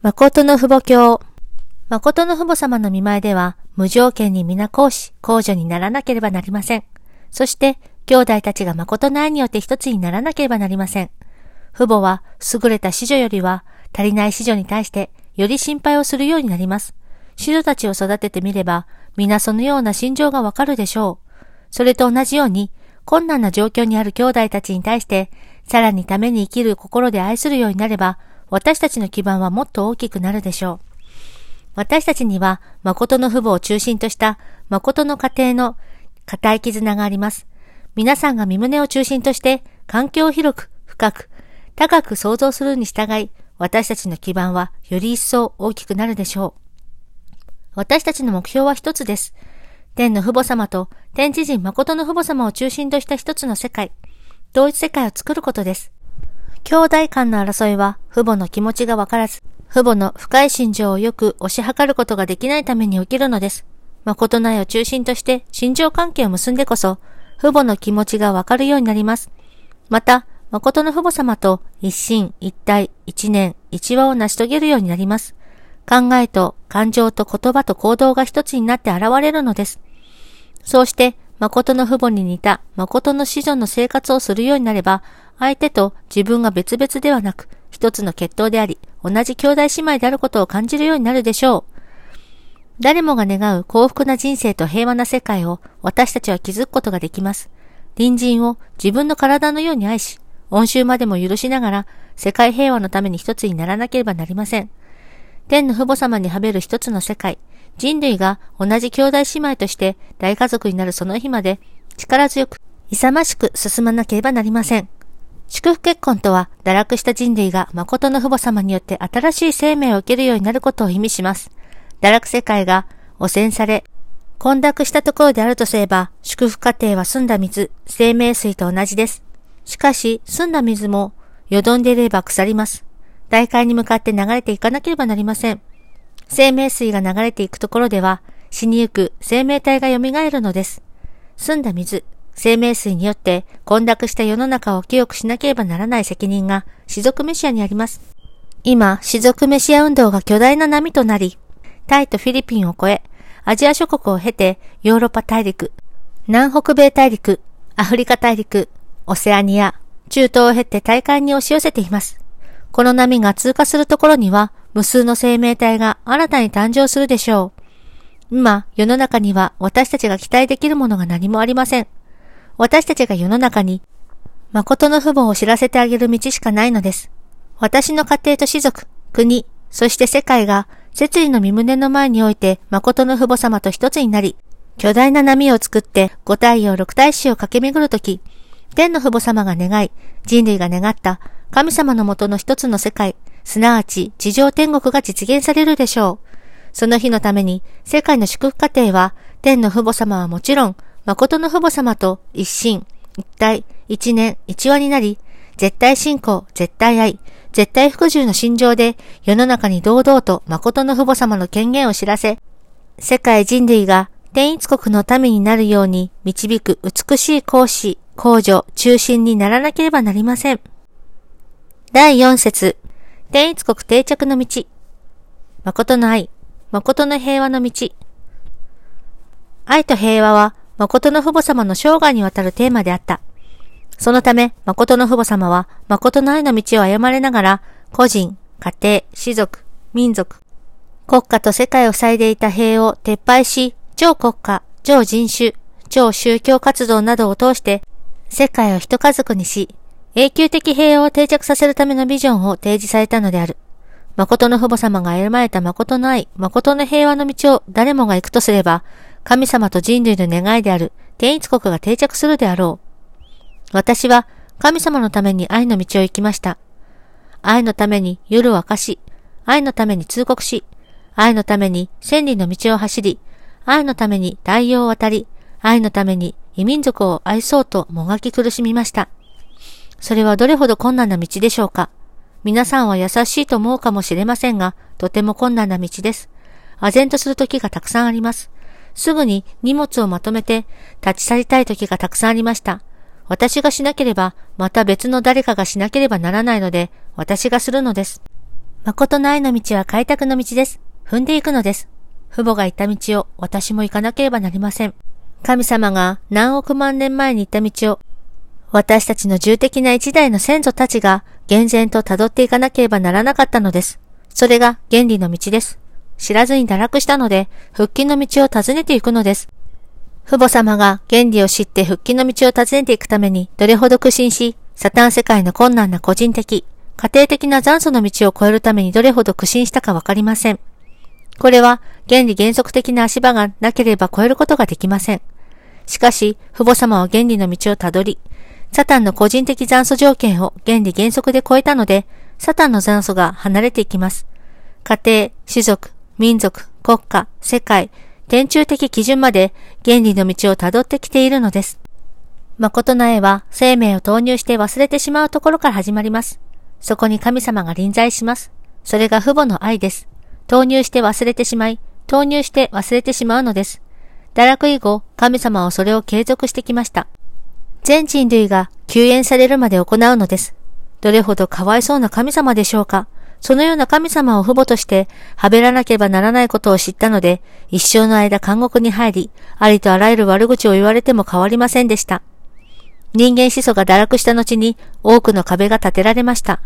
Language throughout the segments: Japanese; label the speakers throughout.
Speaker 1: 誠の父母教。誠の父母様の見前では、無条件に皆公子、公女にならなければなりません。そして、兄弟たちが誠の愛によって一つにならなければなりません。父母は、優れた子女よりは、足りない子女に対して、より心配をするようになります。子女たちを育ててみれば、皆そのような心情がわかるでしょう。それと同じように、困難な状況にある兄弟たちに対して、さらにために生きる心で愛するようになれば、私たちの基盤はもっと大きくなるでしょう。私たちには、誠の父母を中心とした誠の家庭の固い絆があります。皆さんが身胸を中心として、環境を広く、深く、高く想像するに従い、私たちの基盤はより一層大きくなるでしょう。私たちの目標は一つです。天の父母様と天地人誠の父母様を中心とした一つの世界、同一世界を作ることです。兄弟間の争いは父母の気持ちがわからず、父母の深い心情をよく推し量ることができないために起きるのです。誠の愛を中心として心情関係を結んでこそ、父母の気持ちがわかるようになります。また、誠の父母様と一心、一体、一年、一話を成し遂げるようになります。考えと感情と言葉と行動が一つになって現れるのです。そうして、誠の父母に似た誠の子女の生活をするようになれば、相手と自分が別々ではなく、一つの血統であり、同じ兄弟姉妹であることを感じるようになるでしょう。誰もが願う幸福な人生と平和な世界を私たちは築くことができます。隣人を自分の体のように愛し、恩衆までも許しながら、世界平和のために一つにならなければなりません。天の父母様にはべる一つの世界、人類が同じ兄弟姉妹として大家族になるその日まで、力強く、勇ましく進まなければなりません。祝福結婚とは、堕落した人類が誠の父母様によって新しい生命を受けるようになることを意味します。堕落世界が汚染され、混濁したところであるとすれば、祝福過程は澄んだ水、生命水と同じです。しかし、澄んだ水も、よどんでいれば腐ります。大海に向かって流れていかなければなりません。生命水が流れていくところでは、死にゆく生命体が蘇るのです。澄んだ水、生命水によって混濁した世の中を清くしなければならない責任が、士族メシアにあります。今、士族メシア運動が巨大な波となり、タイとフィリピンを越え、アジア諸国を経て、ヨーロッパ大陸、南北米大陸、アフリカ大陸、オセアニア、中東を経て大海に押し寄せています。この波が通過するところには、無数の生命体が新たに誕生するでしょう。今、世の中には私たちが期待できるものが何もありません。私たちが世の中に、誠の父母を知らせてあげる道しかないのです。私の家庭と士族、国、そして世界が、摂理の身胸の前において誠の父母様と一つになり、巨大な波を作って五太陽六大子を駆け巡るとき、天の父母様が願い、人類が願った神様のもとの一つの世界、すなわち地上天国が実現されるでしょう。その日のために世界の祝福家庭は天の父母様はもちろん誠の父母様と一心、一体、一年、一話になり、絶対信仰、絶対愛、絶対服従の心情で世の中に堂々と誠の父母様の権限を知らせ、世界人類が天一国の民になるように導く美しい講師、公女、中心にならなければなりません。第4節天一国定着の道。誠の愛、誠の平和の道。愛と平和は、誠の父母様の生涯にわたるテーマであった。そのため、誠の父母様は、誠の愛の道を歩まれながら、個人、家庭、士族、民族、国家と世界を塞いでいた塀を撤廃し、超国家、超人種、超宗教活動などを通して、世界を一家族にし、永久的平和を定着させるためのビジョンを提示されたのである。誠の父母様が歩まれた誠の愛、誠の平和の道を誰もが行くとすれば、神様と人類の願いである天一国が定着するであろう。私は神様のために愛の道を行きました。愛のために夜を明かし、愛のために通告し、愛のために千里の道を走り、愛のために大洋を渡り、愛のために異民族を愛そうともがき苦しみました。それはどれほど困難な道でしょうか皆さんは優しいと思うかもしれませんが、とても困難な道です。唖然とする時がたくさんあります。すぐに荷物をまとめて立ち去りたい時がたくさんありました。私がしなければ、また別の誰かがしなければならないので、私がするのです。誠の愛の道は開拓の道です。踏んでいくのです。父母が行った道を私も行かなければなりません。神様が何億万年前に行った道を私たちの重的な一代の先祖たちが厳然と辿っていかなければならなかったのです。それが原理の道です。知らずに堕落したので、復帰の道を尋ねていくのです。父母様が原理を知って復帰の道を尋ねていくために、どれほど苦心し、サタン世界の困難な個人的、家庭的な残素の道を越えるためにどれほど苦心したかわかりません。これは原理原則的な足場がなければ越えることができません。しかし、父母様は原理の道をたどり、サタンの個人的残素条件を原理原則で超えたので、サタンの残素が離れていきます。家庭、種族、民族、国家、世界、天中的基準まで原理の道をたどってきているのです。誠の絵は生命を投入して忘れてしまうところから始まります。そこに神様が臨在します。それが父母の愛です。投入して忘れてしまい、投入して忘れてしまうのです。堕落以後、神様はそれを継続してきました。全人類が救援されるまで行うのです。どれほどかわいそうな神様でしょうか。そのような神様を父母として、はべらなければならないことを知ったので、一生の間監獄に入り、ありとあらゆる悪口を言われても変わりませんでした。人間思想が堕落した後に、多くの壁が建てられました。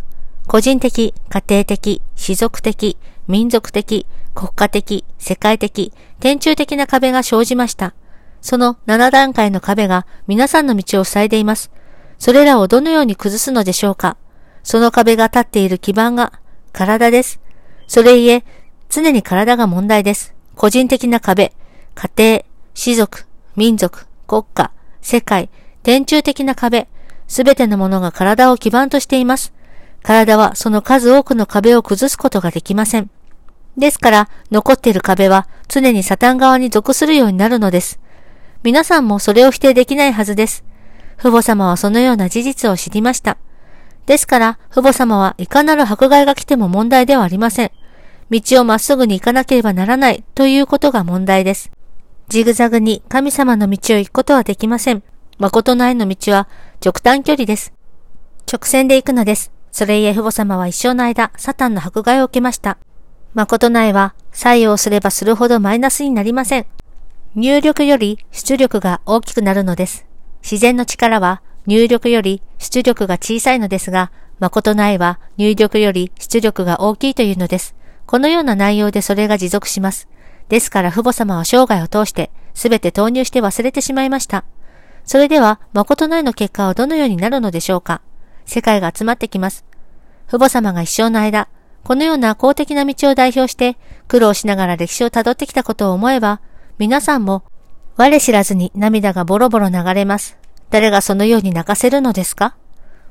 Speaker 1: 個人的、家庭的、種族的、民族的、国家的、世界的、天中的な壁が生じました。その7段階の壁が皆さんの道を塞いでいます。それらをどのように崩すのでしょうかその壁が立っている基盤が体です。それゆえ、常に体が問題です。個人的な壁、家庭、士族、民族、国家、世界、天中的な壁、すべてのものが体を基盤としています。体はその数多くの壁を崩すことができません。ですから、残っている壁は常にサタン側に属するようになるのです。皆さんもそれを否定できないはずです。父母様はそのような事実を知りました。ですから、父母様はいかなる迫害が来ても問題ではありません。道をまっすぐに行かなければならないということが問題です。ジグザグに神様の道を行くことはできません。誠の愛の道は直端距離です。直線で行くのです。それゆえ父母様は一生の間、サタンの迫害を受けました。誠の愛は、作用すればするほどマイナスになりません。入力より出力が大きくなるのです。自然の力は入力より出力が小さいのですが、誠の愛は入力より出力が大きいというのです。このような内容でそれが持続します。ですから父母様は生涯を通して全て投入して忘れてしまいました。それでは誠の愛の結果はどのようになるのでしょうか世界が集まってきます。父母様が一生の間、このような公的な道を代表して苦労しながら歴史を辿ってきたことを思えば、皆さんも我知らずに涙がボロボロ流れます。誰がそのように泣かせるのですか？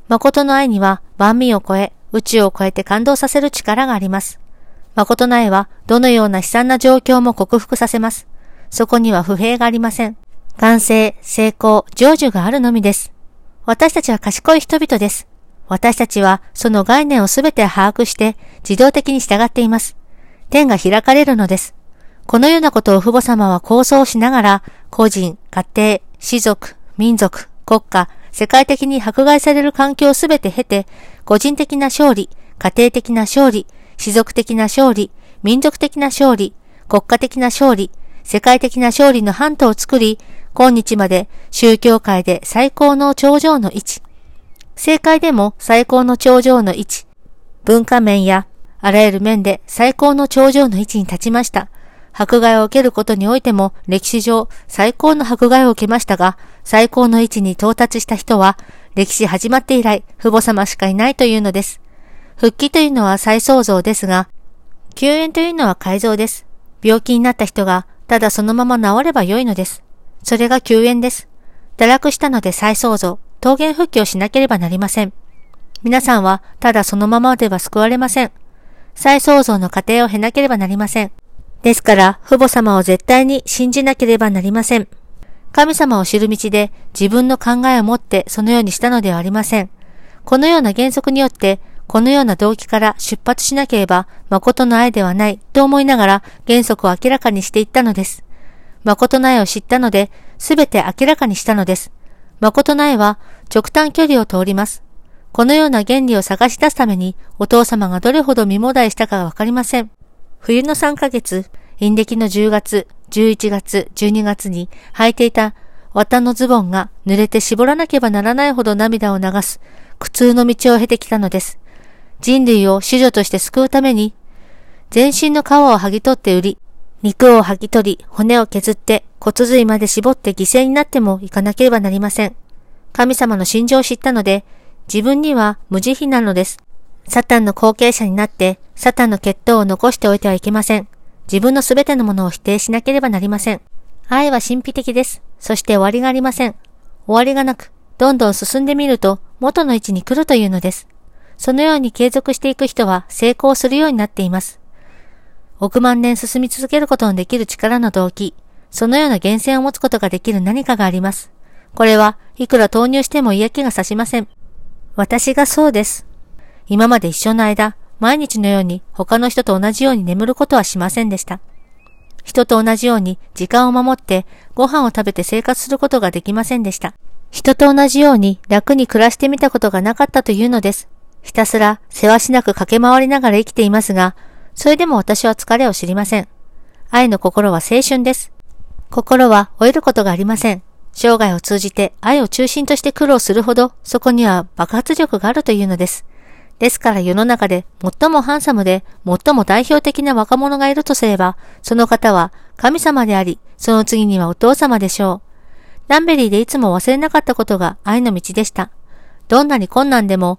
Speaker 1: 誠の愛には万民を超え、宇宙を超えて感動させる力があります。誠の愛はどのような悲惨な状況も克服させます。そこには不平がありません。完成、成功、成就があるのみです。私たちは賢い人々です。私たちはその概念をすべて把握して自動的に従っています。天が開かれるのです。このようなことを父母様は構想しながら、個人、家庭、士族、民族、国家、世界的に迫害される環境をすべて経て、個人的な勝利、家庭的な勝利、士族的な勝利、民族的な勝利、国家的な勝利、世界的な勝利の半島を作り、今日まで宗教界で最高の頂上の位置、政界でも最高の頂上の位置、文化面やあらゆる面で最高の頂上の位置に立ちました。迫害を受けることにおいても歴史上最高の迫害を受けましたが、最高の位置に到達した人は歴史始まって以来父母様しかいないというのです。復帰というのは再創造ですが、救援というのは改造です。病気になった人がただそのまま治ればよいのです。それが救援です。堕落したので再創造、桃源復帰をしなければなりません。皆さんはただそのままでは救われません。再創造の過程を経なければなりません。ですから、父母様を絶対に信じなければなりません。神様を知る道で自分の考えを持ってそのようにしたのではありません。このような原則によって、このような動機から出発しなければ誠の愛ではないと思いながら原則を明らかにしていったのです。誠の愛を知ったので、すべて明らかにしたのです。誠の愛は直端距離を通ります。このような原理を探し出すためにお父様がどれほど身もだいしたかがわかりません。冬の3ヶ月、陰暦の10月、11月、12月に履いていた綿のズボンが濡れて絞らなければならないほど涙を流す苦痛の道を経てきたのです。人類を死女として救うために、全身の皮を剥ぎ取って売り、肉を剥ぎ取り、骨を削って骨髄まで絞って犠牲になってもいかなければなりません。神様の心情を知ったので、自分には無慈悲なのです。サタンの後継者になって、サタンの血統を残しておいてはいけません。自分のすべてのものを否定しなければなりません。愛は神秘的です。そして終わりがありません。終わりがなく、どんどん進んでみると元の位置に来るというのです。そのように継続していく人は成功するようになっています。億万年進み続けることのできる力の動機、そのような源泉を持つことができる何かがあります。これはいくら投入しても嫌気がさしません。私がそうです。今まで一緒の間、毎日のように他の人と同じように眠ることはしませんでした。人と同じように時間を守ってご飯を食べて生活することができませんでした。人と同じように楽に暮らしてみたことがなかったというのです。ひたすら世話しなく駆け回りながら生きていますが、それでも私は疲れを知りません。愛の心は青春です。心は老いることがありません。生涯を通じて愛を中心として苦労するほど、そこには爆発力があるというのです。ですから世の中で最もハンサムで最も代表的な若者がいるとすれば、その方は神様であり、その次にはお父様でしょう。ランベリーでいつも忘れなかったことが愛の道でした。どんなに困難でも、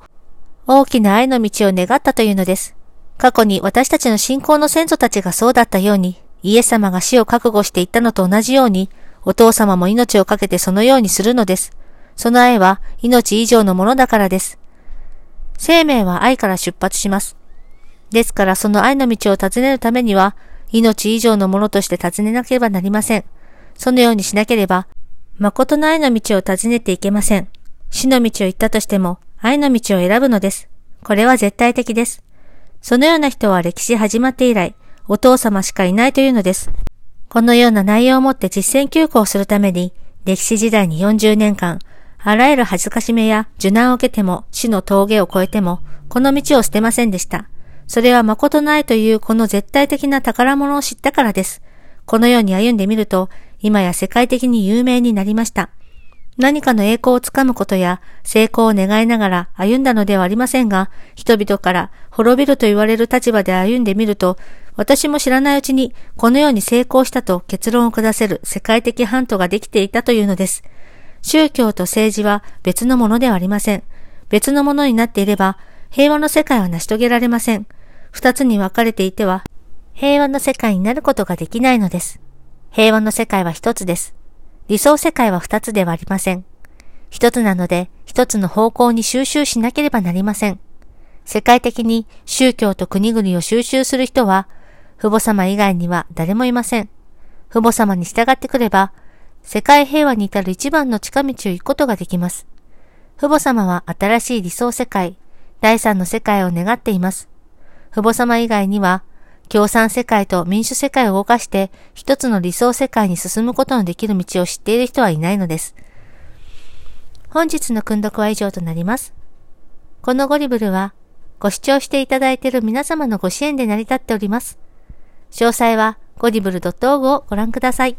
Speaker 1: 大きな愛の道を願ったというのです。過去に私たちの信仰の先祖たちがそうだったように、イエス様が死を覚悟していったのと同じように、お父様も命を懸けてそのようにするのです。その愛は命以上のものだからです。生命は愛から出発します。ですからその愛の道を尋ねるためには、命以上のものとして尋ねなければなりません。そのようにしなければ、誠の愛の道を尋ねていけません。死の道を行ったとしても、愛の道を選ぶのです。これは絶対的です。そのような人は歴史始まって以来、お父様しかいないというのです。このような内容をもって実践休校するために、歴史時代に40年間、あらゆる恥ずかしめや受難を受けても死の峠を越えても、この道を捨てませんでした。それは誠ないというこの絶対的な宝物を知ったからです。このように歩んでみると、今や世界的に有名になりました。何かの栄光をつかむことや成功を願いながら歩んだのではありませんが、人々から滅びると言われる立場で歩んでみると、私も知らないうちにこのように成功したと結論を下せる世界的ハントができていたというのです。宗教と政治は別のものではありません。別のものになっていれば平和の世界は成し遂げられません。二つに分かれていては平和の世界になることができないのです。平和の世界は一つです。理想世界は二つではありません。一つなので一つの方向に収集しなければなりません。世界的に宗教と国々を収集する人は父母様以外には誰もいません。父母様に従ってくれば、世界平和に至る一番の近道を行くことができます。父母様は新しい理想世界、第三の世界を願っています。父母様以外には、共産世界と民主世界を動かして一つの理想世界に進むことのできる道を知っている人はいないのです。本日の訓読は以上となります。このゴリブルは、ご視聴していただいている皆様のご支援で成り立っております。詳細はゴディブル .org をご覧ください。